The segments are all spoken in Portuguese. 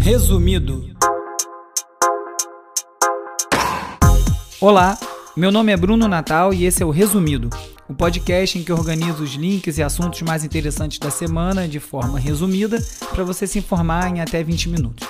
Resumido. Olá, meu nome é Bruno Natal e esse é o Resumido, o podcast em que organizo os links e assuntos mais interessantes da semana de forma resumida para você se informar em até 20 minutos.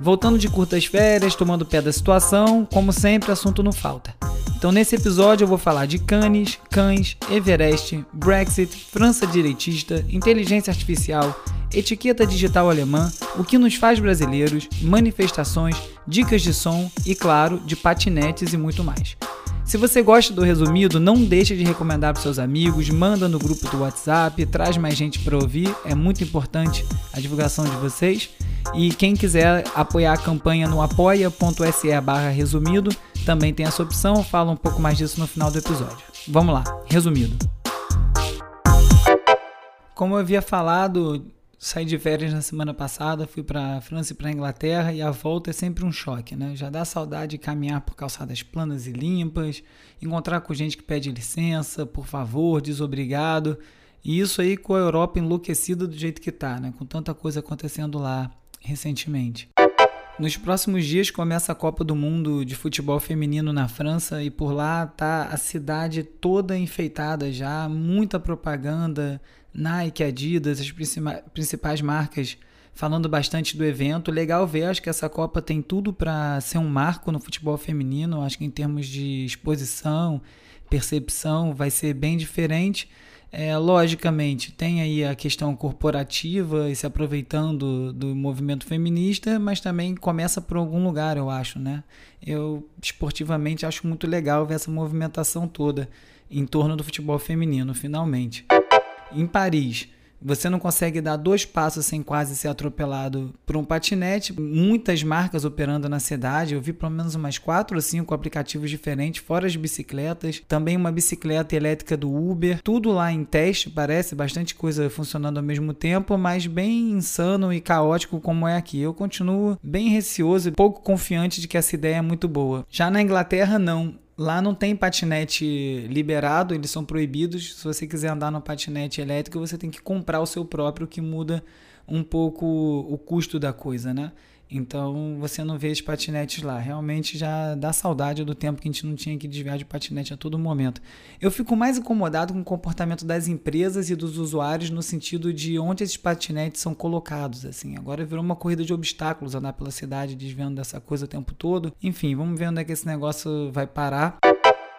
Voltando de curtas férias, tomando pé da situação, como sempre, assunto não falta. Então, nesse episódio, eu vou falar de Cannes, cães, Everest, Brexit, França direitista, inteligência artificial, etiqueta digital alemã, o que nos faz brasileiros, manifestações, dicas de som e, claro, de patinetes e muito mais. Se você gosta do resumido, não deixe de recomendar para seus amigos, manda no grupo do WhatsApp, traz mais gente para ouvir, é muito importante a divulgação de vocês. E quem quiser apoiar a campanha no apoia.se barra resumido, também tem essa opção, falo um pouco mais disso no final do episódio. Vamos lá, resumido. Como eu havia falado, saí de férias na semana passada, fui para França e para Inglaterra e a volta é sempre um choque, né? Já dá saudade de caminhar por calçadas planas e limpas, encontrar com gente que pede licença, por favor, desobrigado. E isso aí com a Europa enlouquecida do jeito que tá, né? Com tanta coisa acontecendo lá recentemente. Nos próximos dias começa a Copa do Mundo de futebol feminino na França e por lá tá a cidade toda enfeitada já, muita propaganda, Nike, Adidas, as principais marcas falando bastante do evento. Legal ver, acho que essa Copa tem tudo para ser um marco no futebol feminino, acho que em termos de exposição, percepção, vai ser bem diferente. É, logicamente, tem aí a questão corporativa e se aproveitando do movimento feminista, mas também começa por algum lugar, eu acho, né? Eu, esportivamente, acho muito legal ver essa movimentação toda em torno do futebol feminino, finalmente. Em Paris, você não consegue dar dois passos sem quase ser atropelado por um patinete. Muitas marcas operando na cidade. Eu vi pelo menos umas quatro ou cinco aplicativos diferentes, fora as bicicletas. Também uma bicicleta elétrica do Uber. Tudo lá em teste, parece bastante coisa funcionando ao mesmo tempo, mas bem insano e caótico como é aqui. Eu continuo bem receoso e pouco confiante de que essa ideia é muito boa. Já na Inglaterra, não. Lá não tem patinete liberado, eles são proibidos. Se você quiser andar no patinete elétrico, você tem que comprar o seu próprio, que muda um pouco o custo da coisa, né? Então você não vê os patinetes lá. Realmente já dá saudade do tempo que a gente não tinha que desviar de patinete a todo momento. Eu fico mais incomodado com o comportamento das empresas e dos usuários no sentido de onde esses patinetes são colocados. Assim, agora virou uma corrida de obstáculos andar pela cidade desviando dessa coisa o tempo todo. Enfim, vamos ver onde é que esse negócio vai parar.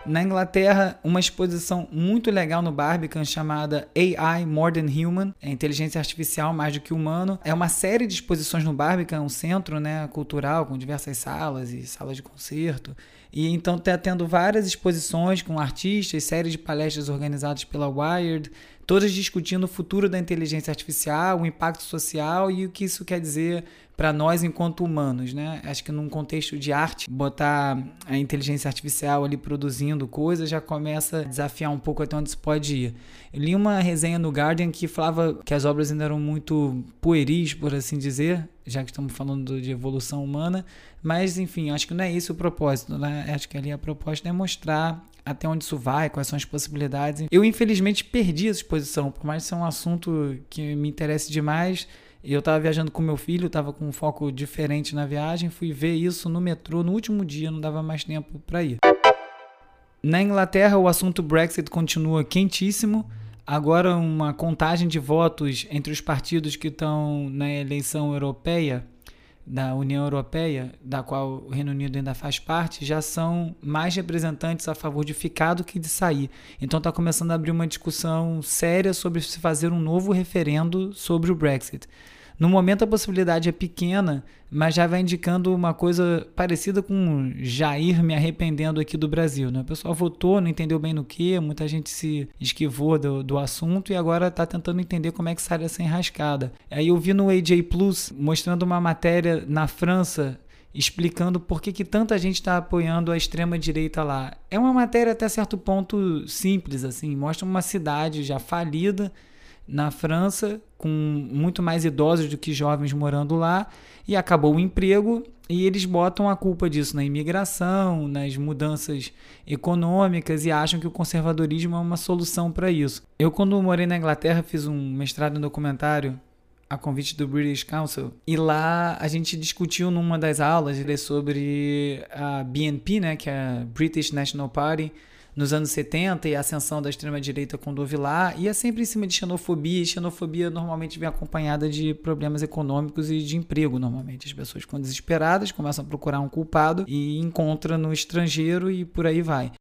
Na Inglaterra, uma exposição muito legal no Barbican chamada AI More Than Human, é inteligência artificial mais do que humano. É uma série de exposições no Barbican, um centro né, cultural com diversas salas e salas de concerto. E então está tendo várias exposições com artistas, séries de palestras organizadas pela Wired, todas discutindo o futuro da inteligência artificial, o impacto social e o que isso quer dizer para nós enquanto humanos, né? Acho que num contexto de arte, botar a inteligência artificial ali produzindo coisas já começa a desafiar um pouco até onde isso pode ir. Eu li uma resenha no Guardian que falava que as obras ainda eram muito pueris, por assim dizer, já que estamos falando de evolução humana, mas enfim, acho que não é isso o propósito, né? Acho que ali a proposta é mostrar até onde isso vai, quais são as possibilidades. Eu infelizmente perdi essa exposição, por mais que seja um assunto que me interesse demais, eu estava viajando com meu filho, estava com um foco diferente na viagem, fui ver isso no metrô no último dia, não dava mais tempo para ir. Na Inglaterra, o assunto Brexit continua quentíssimo. Agora, uma contagem de votos entre os partidos que estão na eleição europeia, da União Europeia, da qual o Reino Unido ainda faz parte, já são mais representantes a favor de ficar do que de sair. Então está começando a abrir uma discussão séria sobre se fazer um novo referendo sobre o Brexit. No momento a possibilidade é pequena, mas já vai indicando uma coisa parecida com Jair me arrependendo aqui do Brasil. Né? O pessoal votou, não entendeu bem no que, muita gente se esquivou do, do assunto e agora está tentando entender como é que sai dessa enrascada. Aí eu vi no AJ Plus mostrando uma matéria na França explicando por que, que tanta gente está apoiando a extrema direita lá. É uma matéria até certo ponto simples, assim, mostra uma cidade já falida na França, com muito mais idosos do que jovens morando lá, e acabou o emprego, e eles botam a culpa disso na imigração, nas mudanças econômicas e acham que o conservadorismo é uma solução para isso. Eu, quando morei na Inglaterra, fiz um mestrado em documentário a convite do British Council. E lá a gente discutiu numa das aulas sobre a BNP, né, que é a British National Party, nos anos 70 e a ascensão da extrema-direita com Dovila, e é sempre em cima de xenofobia, e xenofobia normalmente vem acompanhada de problemas econômicos e de emprego, normalmente. As pessoas ficam desesperadas, começam a procurar um culpado e encontram no estrangeiro e por aí vai.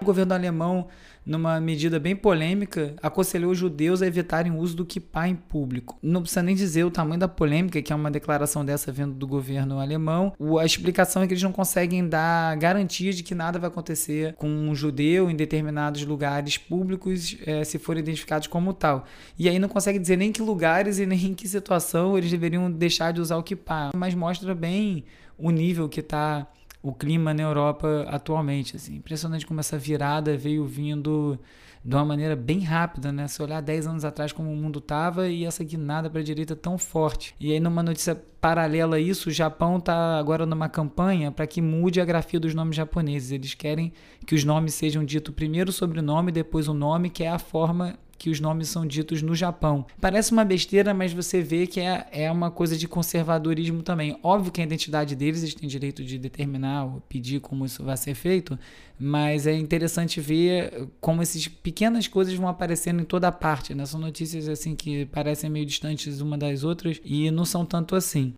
O governo alemão, numa medida bem polêmica, aconselhou os judeus a evitarem o uso do kippah em público. Não precisa nem dizer o tamanho da polêmica, que é uma declaração dessa vindo do governo alemão. A explicação é que eles não conseguem dar garantia de que nada vai acontecer com um judeu em determinados lugares públicos é, se forem identificados como tal. E aí não consegue dizer nem que lugares e nem em que situação eles deveriam deixar de usar o kippah. Mas mostra bem o nível que está o clima na Europa atualmente. Assim. Impressionante como essa virada veio vindo de uma maneira bem rápida, né? Se olhar 10 anos atrás como o mundo estava e essa guinada para a direita tão forte. E aí numa notícia paralela a isso, o Japão está agora numa campanha para que mude a grafia dos nomes japoneses. Eles querem que os nomes sejam dito primeiro o sobrenome, depois o nome, que é a forma que os nomes são ditos no Japão. Parece uma besteira, mas você vê que é, é uma coisa de conservadorismo também. Óbvio que a identidade deles, eles têm direito de determinar ou pedir como isso vai ser feito, mas é interessante ver como essas pequenas coisas vão aparecendo em toda parte. Né? São notícias assim que parecem meio distantes uma das outras e não são tanto assim.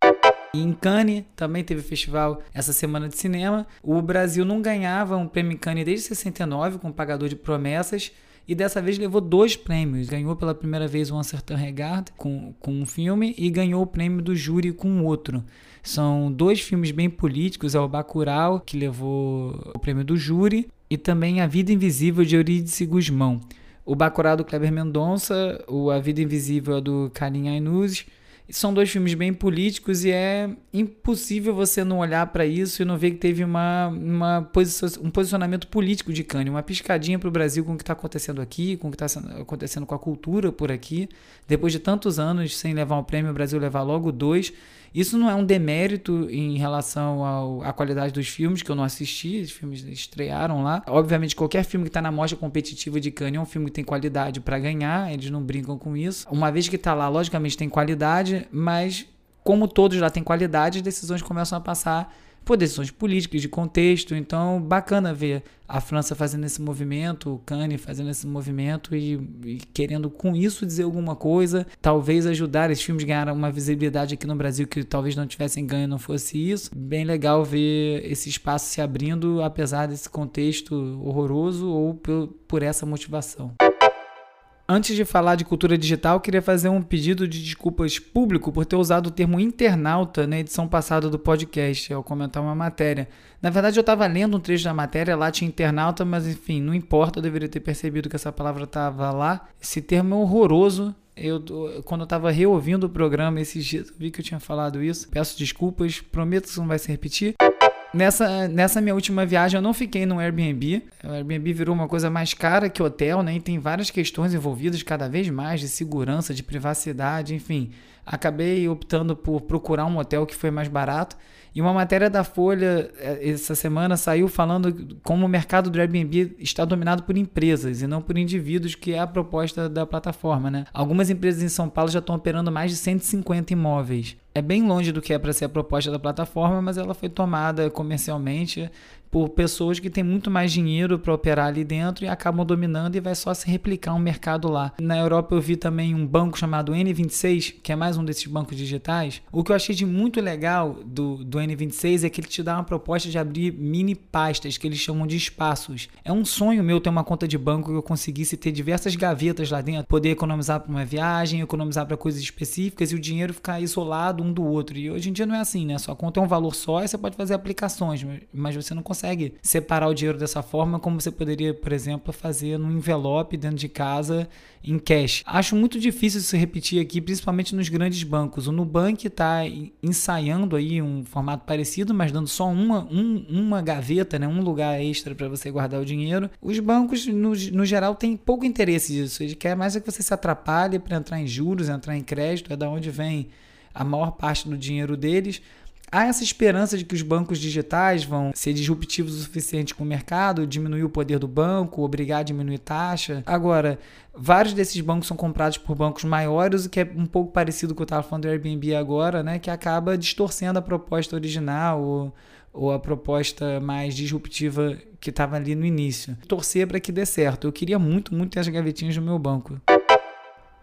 Em Cannes também teve festival essa semana de cinema. O Brasil não ganhava um prêmio Cannes desde 69 com Pagador de Promessas e dessa vez levou dois prêmios. Ganhou pela primeira vez o Un Certain Regard com, com um filme e ganhou o prêmio do júri com outro. São dois filmes bem políticos, é o Bacurau, que levou o prêmio do júri, e também A Vida Invisível de Eurídice Guzmão. O Bacurau do Kleber Mendonça, o A Vida Invisível é do Karim Ainuz, são dois filmes bem políticos e é impossível você não olhar para isso e não ver que teve uma, uma posição, um posicionamento político de Cannes, uma piscadinha para o Brasil com o que está acontecendo aqui, com o que está acontecendo com a cultura por aqui. Depois de tantos anos sem levar um prêmio, o Brasil levar logo dois. Isso não é um demérito em relação ao, à qualidade dos filmes, que eu não assisti, os filmes estrearam lá. Obviamente, qualquer filme que está na mostra competitiva de Cannes é um filme que tem qualidade para ganhar, eles não brincam com isso. Uma vez que está lá, logicamente tem qualidade, mas como todos lá têm qualidade, as decisões começam a passar por decisões políticas, de contexto. Então, bacana ver a França fazendo esse movimento, o Cannes fazendo esse movimento e, e, querendo com isso dizer alguma coisa, talvez ajudar esses filmes a ganhar uma visibilidade aqui no Brasil que talvez não tivessem ganho não fosse isso. Bem legal ver esse espaço se abrindo, apesar desse contexto horroroso ou por, por essa motivação. Antes de falar de cultura digital, queria fazer um pedido de desculpas público por ter usado o termo internauta na edição passada do podcast, ao comentar uma matéria. Na verdade, eu estava lendo um trecho da matéria, lá tinha internauta, mas enfim, não importa, eu deveria ter percebido que essa palavra estava lá. Esse termo é horroroso. Eu, quando eu estava reouvindo o programa esses dias, vi que eu tinha falado isso. Peço desculpas, prometo que isso não vai se repetir. Nessa, nessa minha última viagem eu não fiquei no Airbnb. O Airbnb virou uma coisa mais cara que hotel, né? E tem várias questões envolvidas cada vez mais de segurança, de privacidade, enfim. Acabei optando por procurar um hotel que foi mais barato. E uma matéria da Folha eh, essa semana saiu falando como o mercado do Airbnb está dominado por empresas e não por indivíduos, que é a proposta da plataforma, né? Algumas empresas em São Paulo já estão operando mais de 150 imóveis é bem longe do que é para ser a proposta da plataforma, mas ela foi tomada comercialmente por pessoas que têm muito mais dinheiro para operar ali dentro e acabam dominando e vai só se replicar um mercado lá. Na Europa eu vi também um banco chamado N26, que é mais um desses bancos digitais. O que eu achei de muito legal do, do N26 é que ele te dá uma proposta de abrir mini pastas, que eles chamam de espaços. É um sonho meu ter uma conta de banco que eu conseguisse ter diversas gavetas lá dentro, poder economizar para uma viagem, economizar para coisas específicas e o dinheiro ficar isolado um do outro. E hoje em dia não é assim, né? Sua conta é um valor só e você pode fazer aplicações, mas você não consegue consegue separar o dinheiro dessa forma, como você poderia, por exemplo, fazer num envelope dentro de casa em cash. Acho muito difícil se repetir aqui, principalmente nos grandes bancos. O Nubank está ensaiando aí um formato parecido, mas dando só uma, um, uma gaveta, né, um lugar extra para você guardar o dinheiro. Os bancos, no, no geral, têm pouco interesse disso. Ele quer mais é que você se atrapalhe para entrar em juros, entrar em crédito, é da onde vem a maior parte do dinheiro deles. Há essa esperança de que os bancos digitais vão ser disruptivos o suficiente com o mercado, diminuir o poder do banco, obrigar a diminuir taxa. Agora, vários desses bancos são comprados por bancos maiores, o que é um pouco parecido com o que eu estava falando do Airbnb agora, né? Que acaba distorcendo a proposta original ou, ou a proposta mais disruptiva que estava ali no início. Torcer para que dê certo. Eu queria muito, muito ter as gavetinhas no meu banco.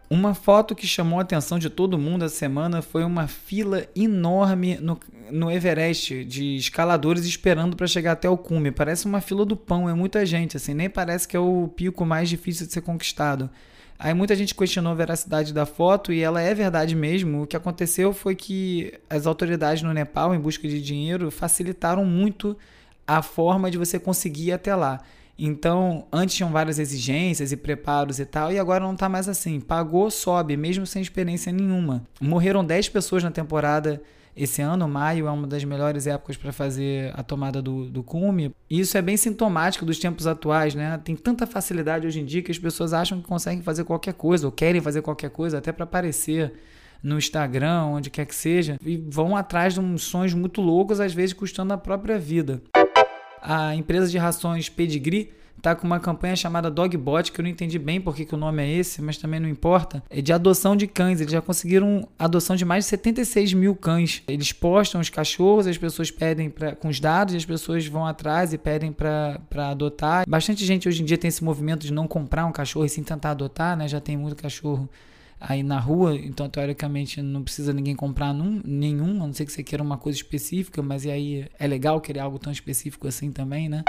Uma foto que chamou a atenção de todo mundo essa semana foi uma fila enorme no, no Everest de escaladores esperando para chegar até o cume. Parece uma fila do pão, é muita gente, assim, nem parece que é o pico mais difícil de ser conquistado. Aí muita gente questionou a veracidade da foto e ela é verdade mesmo. O que aconteceu foi que as autoridades no Nepal, em busca de dinheiro, facilitaram muito a forma de você conseguir ir até lá. Então, antes tinham várias exigências e preparos e tal, e agora não está mais assim. Pagou, sobe, mesmo sem experiência nenhuma. Morreram 10 pessoas na temporada esse ano, maio é uma das melhores épocas para fazer a tomada do, do cume. E isso é bem sintomático dos tempos atuais, né? Tem tanta facilidade hoje em dia que as pessoas acham que conseguem fazer qualquer coisa, ou querem fazer qualquer coisa, até para aparecer no Instagram, onde quer que seja, e vão atrás de uns sonhos muito loucos, às vezes custando a própria vida. A empresa de rações Pedigree tá com uma campanha chamada Dogbot, que eu não entendi bem porque que o nome é esse, mas também não importa. É de adoção de cães. Eles já conseguiram adoção de mais de 76 mil cães. Eles postam os cachorros, as pessoas pedem pra, com os dados, as pessoas vão atrás e pedem para adotar. Bastante gente hoje em dia tem esse movimento de não comprar um cachorro e sim tentar adotar, né? Já tem muito cachorro aí na rua, então teoricamente não precisa ninguém comprar num, nenhum, a não ser que você queira uma coisa específica, mas e aí é legal querer algo tão específico assim também, né?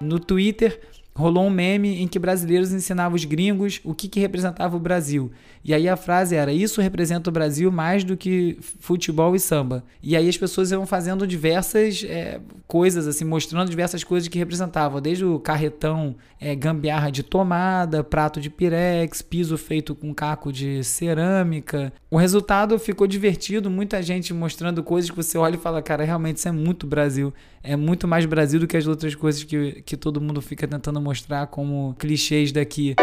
No Twitter rolou um meme em que brasileiros ensinavam os gringos o que, que representava o Brasil. E aí a frase era: Isso representa o Brasil mais do que futebol e samba. E aí as pessoas iam fazendo diversas é, coisas, assim, mostrando diversas coisas que representavam, desde o carretão é, gambiarra de tomada, prato de pirex, piso feito com caco de cerâmica. O resultado ficou divertido, muita gente mostrando coisas que você olha e fala: Cara, realmente isso é muito Brasil. É muito mais Brasil do que as outras coisas que, que todo mundo fica tentando mostrar como clichês daqui.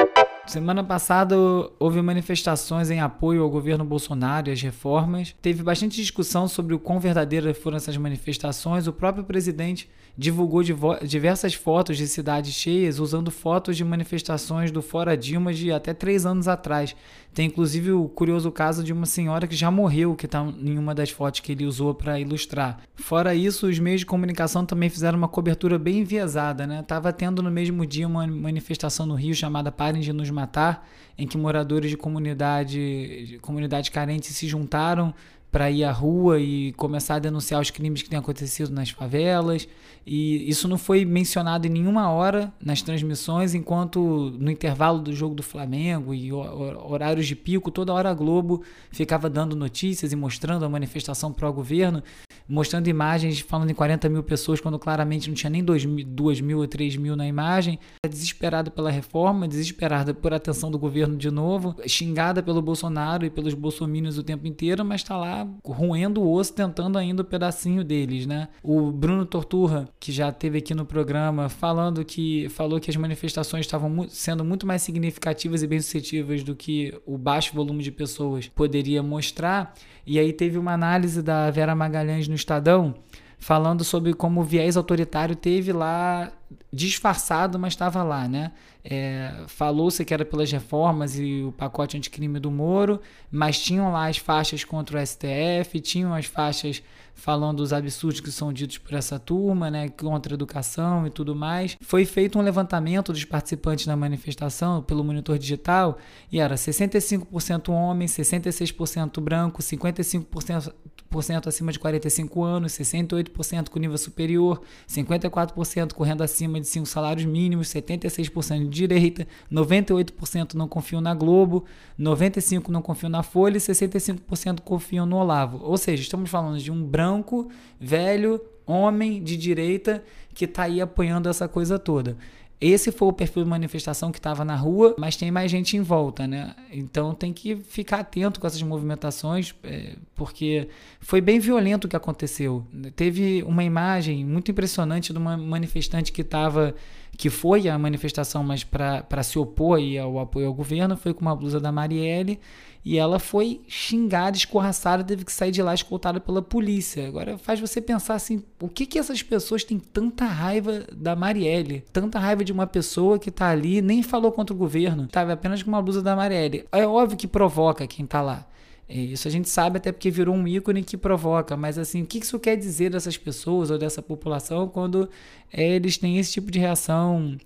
Semana passada houve manifestações em apoio ao governo Bolsonaro e às reformas. Teve bastante discussão sobre o quão verdadeiras foram essas manifestações. O próprio presidente divulgou diversas fotos de cidades cheias usando fotos de manifestações do Fora Dilma de até três anos atrás. Tem inclusive o curioso caso de uma senhora que já morreu, que está em uma das fotos que ele usou para ilustrar. Fora isso, os meios de comunicação também fizeram uma cobertura bem enviesada. Né? Tava tendo no mesmo dia uma manifestação no Rio chamada Parem de Nos Matar, em que moradores de comunidade, de comunidade carente se juntaram para ir à rua e começar a denunciar os crimes que têm acontecido nas favelas. E isso não foi mencionado em nenhuma hora nas transmissões, enquanto no intervalo do jogo do Flamengo e horários de pico, toda hora a Globo ficava dando notícias e mostrando a manifestação pró-governo, mostrando imagens falando em 40 mil pessoas, quando claramente não tinha nem 2 mil, 2 mil ou 3 mil na imagem. Desesperado pela reforma, desesperada por atenção do governo de novo, xingada pelo Bolsonaro e pelos bolsominions o tempo inteiro, mas está lá roendo o osso, tentando ainda o um pedacinho deles, né? O Bruno Torturra, que já teve aqui no programa, falando que falou que as manifestações estavam sendo muito mais significativas e bem-sucedidas do que o baixo volume de pessoas poderia mostrar. E aí teve uma análise da Vera Magalhães no Estadão falando sobre como o viés autoritário teve lá disfarçado, mas estava lá, né? É, Falou-se que era pelas reformas e o pacote anticrime do Moro, mas tinham lá as faixas contra o STF, tinham as faixas falando os absurdos que são ditos por essa turma, né, contra a educação e tudo mais. Foi feito um levantamento dos participantes da manifestação pelo monitor digital e era 65% homens, 66% branco, 55% acima de 45 anos, 68% com nível superior, 54% com renda acima de 5 salários mínimos, 76% de direita, 98% não confiam na Globo, 95% não confiam na Folha e 65% confiam no Olavo. Ou seja, estamos falando de um branco, velho, homem de direita que está aí apoiando essa coisa toda. Esse foi o perfil de manifestação que estava na rua, mas tem mais gente em volta, né? Então tem que ficar atento com essas movimentações, é, porque foi bem violento o que aconteceu. Teve uma imagem muito impressionante de uma manifestante que estava que foi a manifestação, mas para se opor ao apoio ao governo, foi com uma blusa da Marielle e ela foi xingada, escorraçada, teve que sair de lá escoltada pela polícia. Agora faz você pensar assim, o que que essas pessoas têm tanta raiva da Marielle? Tanta raiva de uma pessoa que tá ali, nem falou contra o governo, tava apenas com uma blusa da Marielle. É óbvio que provoca quem tá lá. É, isso a gente sabe até porque virou um ícone que provoca, mas assim, o que isso quer dizer dessas pessoas ou dessa população quando é, eles têm esse tipo de reação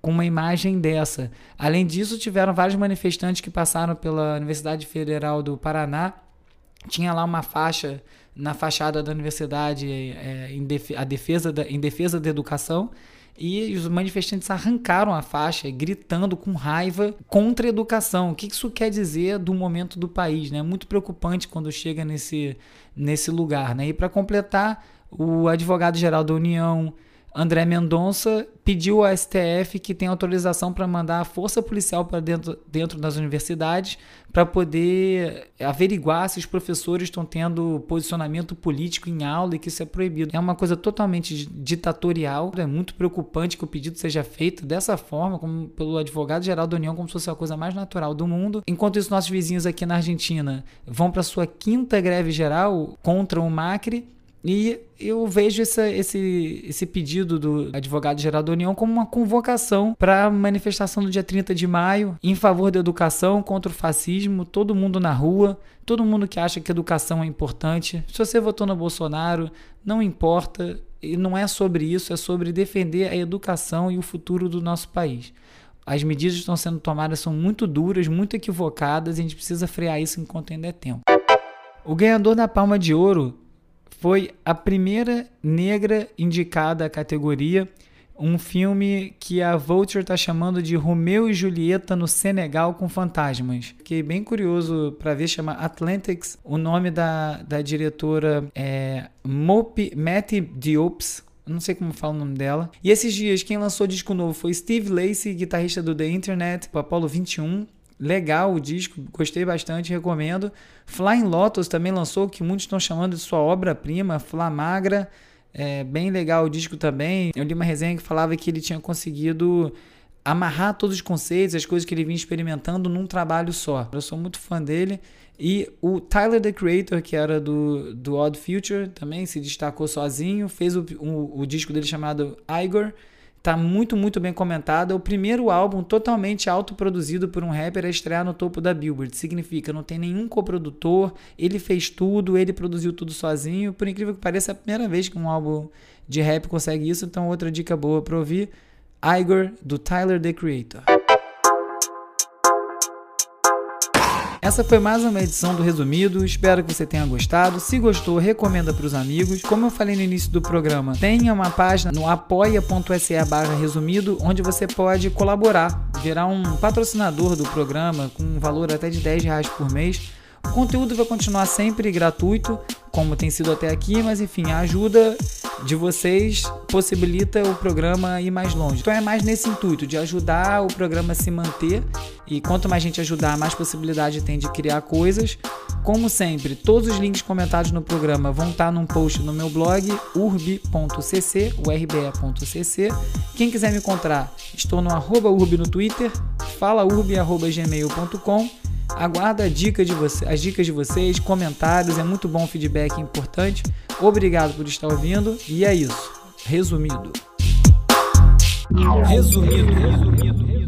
com uma imagem dessa? Além disso, tiveram vários manifestantes que passaram pela Universidade Federal do Paraná, tinha lá uma faixa na fachada da universidade é, em, a defesa da, em defesa da educação e os manifestantes arrancaram a faixa, gritando com raiva contra a educação. O que isso quer dizer do momento do país? Né? É muito preocupante quando chega nesse, nesse lugar. Né? E para completar, o advogado-geral da União, André Mendonça pediu ao STF que tenha autorização para mandar a força policial para dentro, dentro das universidades para poder averiguar se os professores estão tendo posicionamento político em aula e que isso é proibido. É uma coisa totalmente ditatorial. É muito preocupante que o pedido seja feito dessa forma, como pelo advogado-geral da União, como se fosse a coisa mais natural do mundo. Enquanto isso, nossos vizinhos aqui na Argentina vão para sua quinta greve geral contra o Macri e eu vejo essa, esse, esse pedido do advogado-geral da União como uma convocação para a manifestação do dia 30 de maio em favor da educação, contra o fascismo, todo mundo na rua, todo mundo que acha que educação é importante. Se você votou no Bolsonaro, não importa, e não é sobre isso, é sobre defender a educação e o futuro do nosso país. As medidas que estão sendo tomadas são muito duras, muito equivocadas, e a gente precisa frear isso enquanto ainda é tempo. O ganhador da Palma de Ouro foi a primeira negra indicada à categoria, um filme que a Vulture está chamando de Romeu e Julieta no Senegal com fantasmas. Fiquei bem curioso para ver, chama Atlantics. O nome da, da diretora é Mopi, Matty Diops. Não sei como fala o nome dela. E esses dias, quem lançou disco novo foi Steve Lacey, guitarrista do The Internet, o Apollo 21 legal o disco, gostei bastante, recomendo. Flying Lotus também lançou, que muitos estão chamando de sua obra-prima, Flamagra. É bem legal o disco também. Eu li uma resenha que falava que ele tinha conseguido amarrar todos os conceitos, as coisas que ele vinha experimentando num trabalho só. Eu sou muito fã dele. E o Tyler, the Creator, que era do, do Odd Future, também se destacou sozinho. Fez o, o, o disco dele chamado Igor Tá muito, muito bem comentado. É o primeiro álbum totalmente autoproduzido por um rapper a estrear no topo da Billboard. Significa, não tem nenhum coprodutor, ele fez tudo, ele produziu tudo sozinho. Por incrível que pareça, é a primeira vez que um álbum de rap consegue isso. Então, outra dica boa para ouvir: Igor, do Tyler the Creator. Essa foi mais uma edição do Resumido, espero que você tenha gostado. Se gostou, recomenda para os amigos. Como eu falei no início do programa, tenha uma página no apoia.se resumido, onde você pode colaborar, virar um patrocinador do programa com um valor até de 10 reais por mês o conteúdo vai continuar sempre gratuito, como tem sido até aqui, mas enfim, a ajuda de vocês possibilita o programa ir mais longe. Então é mais nesse intuito de ajudar o programa a se manter e quanto mais gente ajudar, mais possibilidade tem de criar coisas. Como sempre, todos os links comentados no programa vão estar num post no meu blog urb.cc, urbe.cc. Quem quiser me encontrar, estou no urb no Twitter, falaurb.gmail.com Aguardo a dica de você, as dicas de vocês, comentários, é muito bom feedback, é importante. Obrigado por estar ouvindo e é isso. Resumido. Resumido. Resumido.